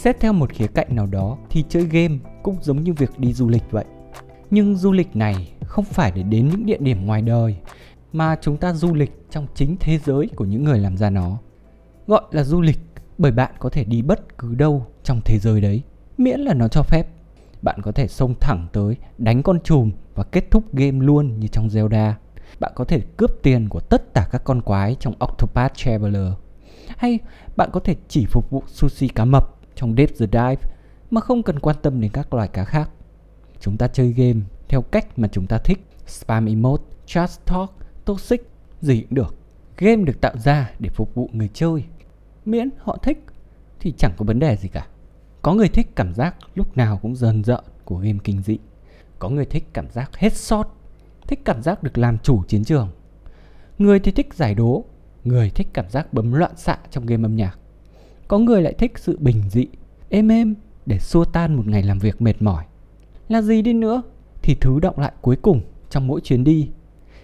Xét theo một khía cạnh nào đó thì chơi game cũng giống như việc đi du lịch vậy. Nhưng du lịch này không phải để đến những địa điểm ngoài đời mà chúng ta du lịch trong chính thế giới của những người làm ra nó. Gọi là du lịch bởi bạn có thể đi bất cứ đâu trong thế giới đấy, miễn là nó cho phép. Bạn có thể xông thẳng tới đánh con chùm và kết thúc game luôn như trong Zelda. Bạn có thể cướp tiền của tất cả các con quái trong Octopath Traveler. Hay bạn có thể chỉ phục vụ sushi cá mập trong Deep the Dive mà không cần quan tâm đến các loài cá khác. Chúng ta chơi game theo cách mà chúng ta thích. Spam emote, chat talk, toxic, gì cũng được. Game được tạo ra để phục vụ người chơi. Miễn họ thích thì chẳng có vấn đề gì cả. Có người thích cảm giác lúc nào cũng dần dợn của game kinh dị. Có người thích cảm giác hết sót, thích cảm giác được làm chủ chiến trường. Người thì thích giải đố, người thích cảm giác bấm loạn xạ trong game âm nhạc. Có người lại thích sự bình dị, êm êm để xua tan một ngày làm việc mệt mỏi. Là gì đi nữa thì thứ động lại cuối cùng trong mỗi chuyến đi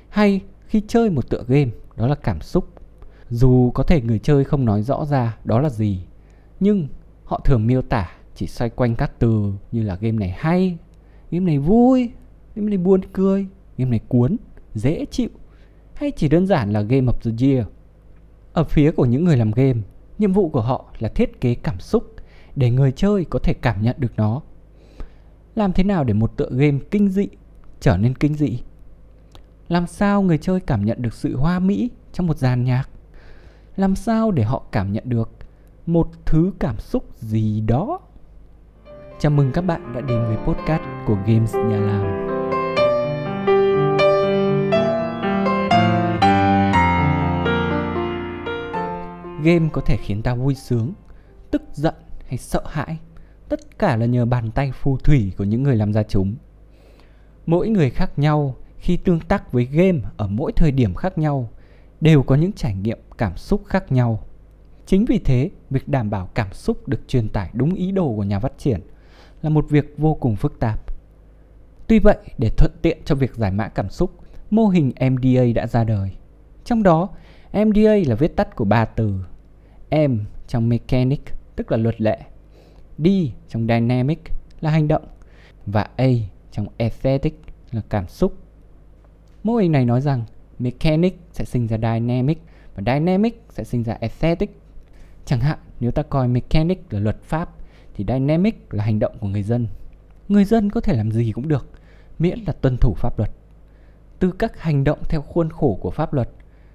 hay khi chơi một tựa game đó là cảm xúc. Dù có thể người chơi không nói rõ ra đó là gì, nhưng họ thường miêu tả chỉ xoay quanh các từ như là game này hay, game này vui, game này buồn cười, game này cuốn, dễ chịu hay chỉ đơn giản là game of the year. Ở phía của những người làm game, nhiệm vụ của họ là thiết kế cảm xúc để người chơi có thể cảm nhận được nó. Làm thế nào để một tựa game kinh dị trở nên kinh dị? Làm sao người chơi cảm nhận được sự hoa mỹ trong một dàn nhạc? Làm sao để họ cảm nhận được một thứ cảm xúc gì đó? Chào mừng các bạn đã đến với podcast của Games Nhà Làm. Game có thể khiến ta vui sướng, tức giận hay sợ hãi. Tất cả là nhờ bàn tay phù thủy của những người làm ra chúng. Mỗi người khác nhau khi tương tác với game ở mỗi thời điểm khác nhau đều có những trải nghiệm cảm xúc khác nhau. Chính vì thế, việc đảm bảo cảm xúc được truyền tải đúng ý đồ của nhà phát triển là một việc vô cùng phức tạp. Tuy vậy, để thuận tiện cho việc giải mã cảm xúc, mô hình MDA đã ra đời. Trong đó, MDA là viết tắt của ba từ M trong mechanic tức là luật lệ, D trong dynamic là hành động và A trong aesthetic là cảm xúc. Mô hình này nói rằng mechanic sẽ sinh ra dynamic và dynamic sẽ sinh ra aesthetic. Chẳng hạn nếu ta coi mechanic là luật pháp thì dynamic là hành động của người dân. Người dân có thể làm gì cũng được miễn là tuân thủ pháp luật. Từ các hành động theo khuôn khổ của pháp luật,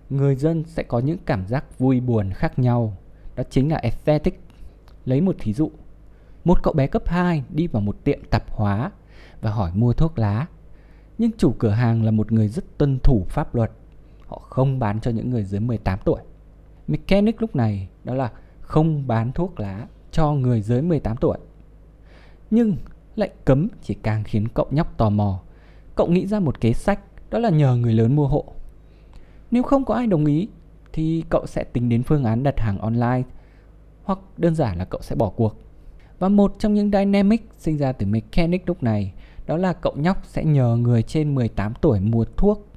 người dân sẽ có những cảm giác vui buồn khác nhau. Đó chính là aesthetic. Lấy một thí dụ. Một cậu bé cấp 2 đi vào một tiệm tạp hóa và hỏi mua thuốc lá nhưng chủ cửa hàng là một người rất tuân thủ pháp luật. Họ không bán cho những người dưới 18 tuổi. Mechanic lúc này đó là không bán thuốc lá cho người dưới 18 tuổi. Nhưng lệnh cấm chỉ càng khiến cậu nhóc tò mò. Cậu nghĩ ra một kế sách, đó là nhờ người lớn mua hộ. Nếu không có ai đồng ý thì cậu sẽ tính đến phương án đặt hàng online hoặc đơn giản là cậu sẽ bỏ cuộc. Và một trong những dynamic sinh ra từ mechanic lúc này đó là cậu nhóc sẽ nhờ người trên 18 tuổi mua thuốc.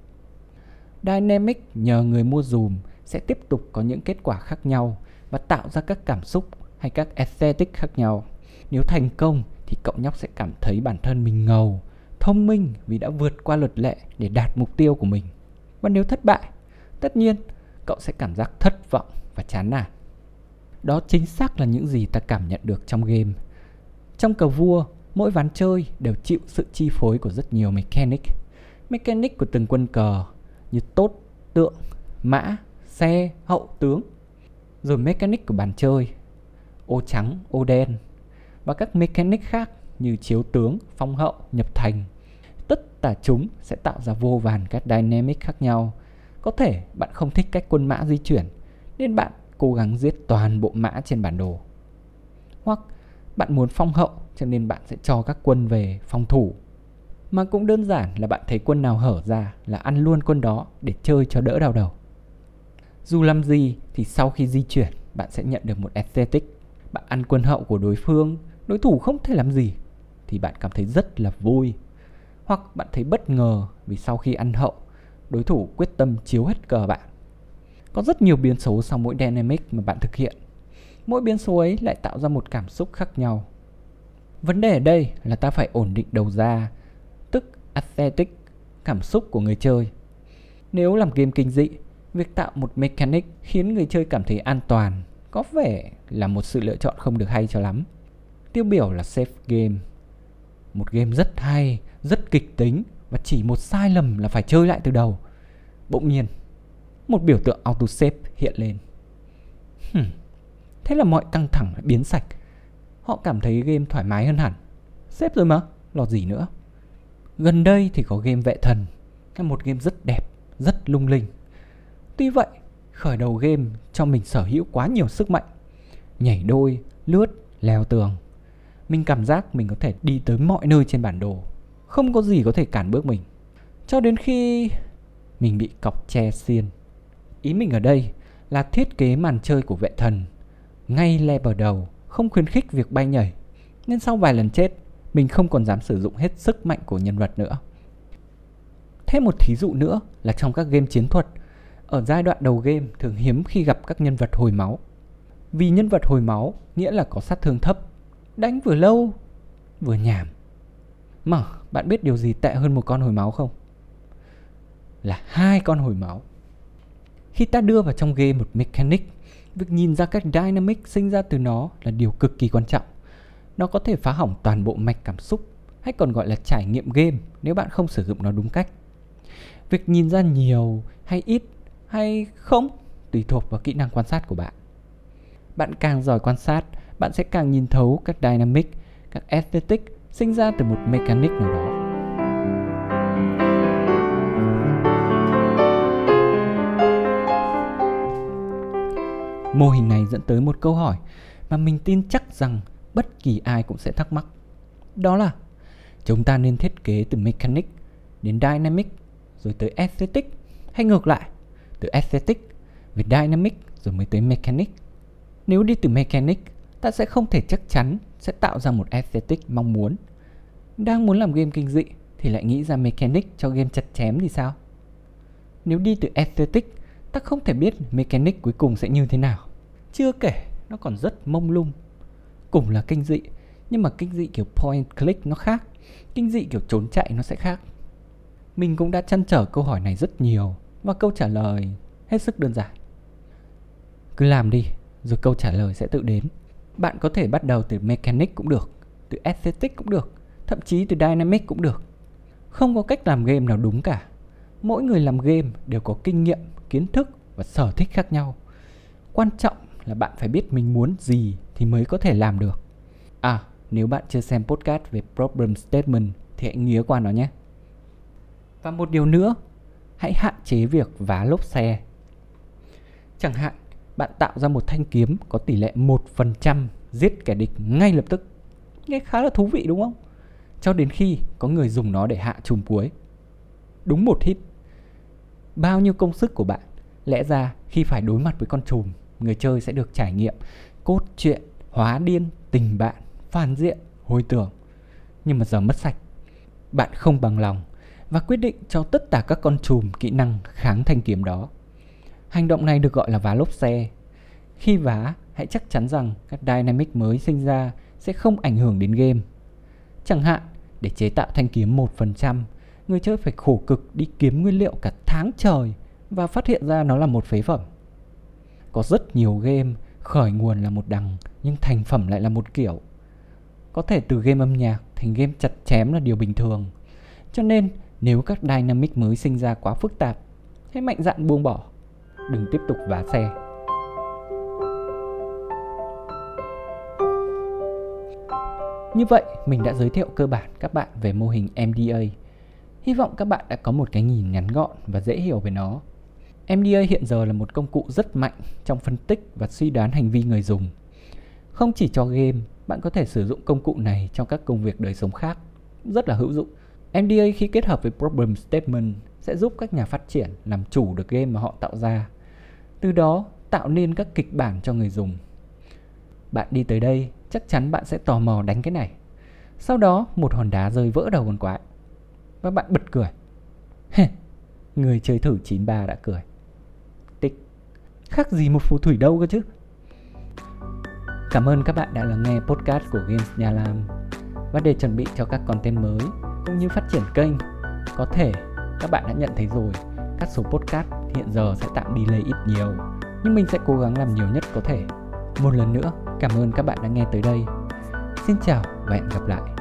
Dynamic nhờ người mua dùm sẽ tiếp tục có những kết quả khác nhau và tạo ra các cảm xúc hay các aesthetic khác nhau. Nếu thành công thì cậu nhóc sẽ cảm thấy bản thân mình ngầu, thông minh vì đã vượt qua luật lệ để đạt mục tiêu của mình. Và nếu thất bại, tất nhiên cậu sẽ cảm giác thất vọng và chán nản. Đó chính xác là những gì ta cảm nhận được trong game. Trong cờ vua, mỗi ván chơi đều chịu sự chi phối của rất nhiều mechanic. Mechanic của từng quân cờ như tốt, tượng, mã, xe, hậu, tướng. Rồi mechanic của bàn chơi, ô trắng, ô đen và các mechanic khác như chiếu tướng, phong hậu, nhập thành. Tất cả chúng sẽ tạo ra vô vàn các dynamic khác nhau. Có thể bạn không thích cách quân mã di chuyển nên bạn cố gắng giết toàn bộ mã trên bản đồ. Hoặc bạn muốn phong hậu cho nên bạn sẽ cho các quân về phòng thủ. Mà cũng đơn giản là bạn thấy quân nào hở ra là ăn luôn quân đó để chơi cho đỡ đau đầu. Dù làm gì thì sau khi di chuyển bạn sẽ nhận được một aesthetic. Bạn ăn quân hậu của đối phương, đối thủ không thể làm gì thì bạn cảm thấy rất là vui. Hoặc bạn thấy bất ngờ vì sau khi ăn hậu, đối thủ quyết tâm chiếu hết cờ bạn. Có rất nhiều biến số sau mỗi dynamic mà bạn thực hiện. Mỗi biến số ấy lại tạo ra một cảm xúc khác nhau. Vấn đề ở đây là ta phải ổn định đầu ra, tức aesthetic, cảm xúc của người chơi. Nếu làm game kinh dị, việc tạo một mechanic khiến người chơi cảm thấy an toàn có vẻ là một sự lựa chọn không được hay cho lắm. Tiêu biểu là safe game. Một game rất hay, rất kịch tính và chỉ một sai lầm là phải chơi lại từ đầu. Bỗng nhiên, một biểu tượng auto save hiện lên. Hmm. Thế là mọi căng thẳng biến sạch. Họ cảm thấy game thoải mái hơn hẳn. xếp rồi mà, lo gì nữa. Gần đây thì có game vệ thần, là một game rất đẹp, rất lung linh. Tuy vậy, khởi đầu game cho mình sở hữu quá nhiều sức mạnh. Nhảy đôi, lướt, leo tường. Mình cảm giác mình có thể đi tới mọi nơi trên bản đồ. Không có gì có thể cản bước mình. Cho đến khi mình bị cọc che xiên. Ý mình ở đây là thiết kế màn chơi của vệ thần. Ngay level đầu, không khuyến khích việc bay nhảy. Nên sau vài lần chết, mình không còn dám sử dụng hết sức mạnh của nhân vật nữa. Thêm một thí dụ nữa là trong các game chiến thuật, ở giai đoạn đầu game thường hiếm khi gặp các nhân vật hồi máu. Vì nhân vật hồi máu nghĩa là có sát thương thấp, đánh vừa lâu vừa nhảm. Mà bạn biết điều gì tệ hơn một con hồi máu không? Là hai con hồi máu. Khi ta đưa vào trong game một mechanic, việc nhìn ra các dynamic sinh ra từ nó là điều cực kỳ quan trọng. Nó có thể phá hỏng toàn bộ mạch cảm xúc hay còn gọi là trải nghiệm game nếu bạn không sử dụng nó đúng cách. Việc nhìn ra nhiều hay ít hay không tùy thuộc vào kỹ năng quan sát của bạn. Bạn càng giỏi quan sát, bạn sẽ càng nhìn thấu các dynamic, các aesthetic sinh ra từ một mechanic nào đó. Mô hình này dẫn tới một câu hỏi mà mình tin chắc rằng bất kỳ ai cũng sẽ thắc mắc. Đó là chúng ta nên thiết kế từ mechanic đến dynamic rồi tới aesthetic hay ngược lại, từ aesthetic về dynamic rồi mới tới mechanic. Nếu đi từ mechanic, ta sẽ không thể chắc chắn sẽ tạo ra một aesthetic mong muốn. Đang muốn làm game kinh dị thì lại nghĩ ra mechanic cho game chặt chém thì sao? Nếu đi từ aesthetic, ta không thể biết mechanic cuối cùng sẽ như thế nào. Chưa kể, nó còn rất mông lung. Cùng là kinh dị, nhưng mà kinh dị kiểu point click nó khác. Kinh dị kiểu trốn chạy nó sẽ khác. Mình cũng đã chăn trở câu hỏi này rất nhiều và câu trả lời hết sức đơn giản. Cứ làm đi, rồi câu trả lời sẽ tự đến. Bạn có thể bắt đầu từ mechanic cũng được, từ aesthetic cũng được, thậm chí từ dynamic cũng được. Không có cách làm game nào đúng cả. Mỗi người làm game đều có kinh nghiệm, kiến thức và sở thích khác nhau. Quan trọng là bạn phải biết mình muốn gì thì mới có thể làm được. À, nếu bạn chưa xem podcast về problem statement thì hãy nhớ qua nó nhé. Và một điều nữa, hãy hạn chế việc vá lốp xe. Chẳng hạn, bạn tạo ra một thanh kiếm có tỷ lệ 1% giết kẻ địch ngay lập tức. Nghe khá là thú vị đúng không? Cho đến khi có người dùng nó để hạ chùm cuối. Đúng một hit. Bao nhiêu công sức của bạn Lẽ ra khi phải đối mặt với con chùm Người chơi sẽ được trải nghiệm Cốt truyện, hóa điên, tình bạn Phản diện, hồi tưởng. Nhưng mà giờ mất sạch Bạn không bằng lòng Và quyết định cho tất cả các con chùm kỹ năng kháng thanh kiếm đó. Hành động này được gọi là vá lốp xe. Khi vá, hãy chắc chắn rằng các dynamic mới sinh ra sẽ không ảnh hưởng đến game. Chẳng hạn, để chế tạo thanh kiếm 1%, người chơi phải khổ cực đi kiếm nguyên liệu cả tháng trời và phát hiện ra nó là một phế phẩm. Có rất nhiều game khởi nguồn là một đằng nhưng thành phẩm lại là một kiểu. Có thể từ game âm nhạc thành game chặt chém là điều bình thường. Cho nên nếu các dynamic mới sinh ra quá phức tạp, hãy mạnh dạn buông bỏ. Đừng tiếp tục vá xe. Như vậy, mình đã giới thiệu cơ bản các bạn về mô hình MDA. Hy vọng các bạn đã có một cái nhìn ngắn gọn và dễ hiểu về nó. MDA hiện giờ là một công cụ rất mạnh trong phân tích và suy đoán hành vi người dùng. Không chỉ cho game, bạn có thể sử dụng công cụ này trong các công việc đời sống khác, rất là hữu dụng. MDA khi kết hợp với Problem Statement sẽ giúp các nhà phát triển làm chủ được game mà họ tạo ra. Từ đó tạo nên các kịch bản cho người dùng. Bạn đi tới đây, chắc chắn bạn sẽ tò mò đánh cái này. Sau đó một hòn đá rơi vỡ đầu con quái. Và bạn bật cười. Người chơi thử 93 đã cười. Tích. Khác gì một phù thủy đâu cơ chứ. Cảm ơn các bạn đã lắng nghe podcast của Games Nhà Làm. Và để chuẩn bị cho các content mới cũng như phát triển kênh, có thể các bạn đã nhận thấy rồi, các số podcast hiện giờ sẽ tạm delay ít nhiều, nhưng mình sẽ cố gắng làm nhiều nhất có thể. Một lần nữa, cảm ơn các bạn đã nghe tới đây. Xin chào và hẹn gặp lại.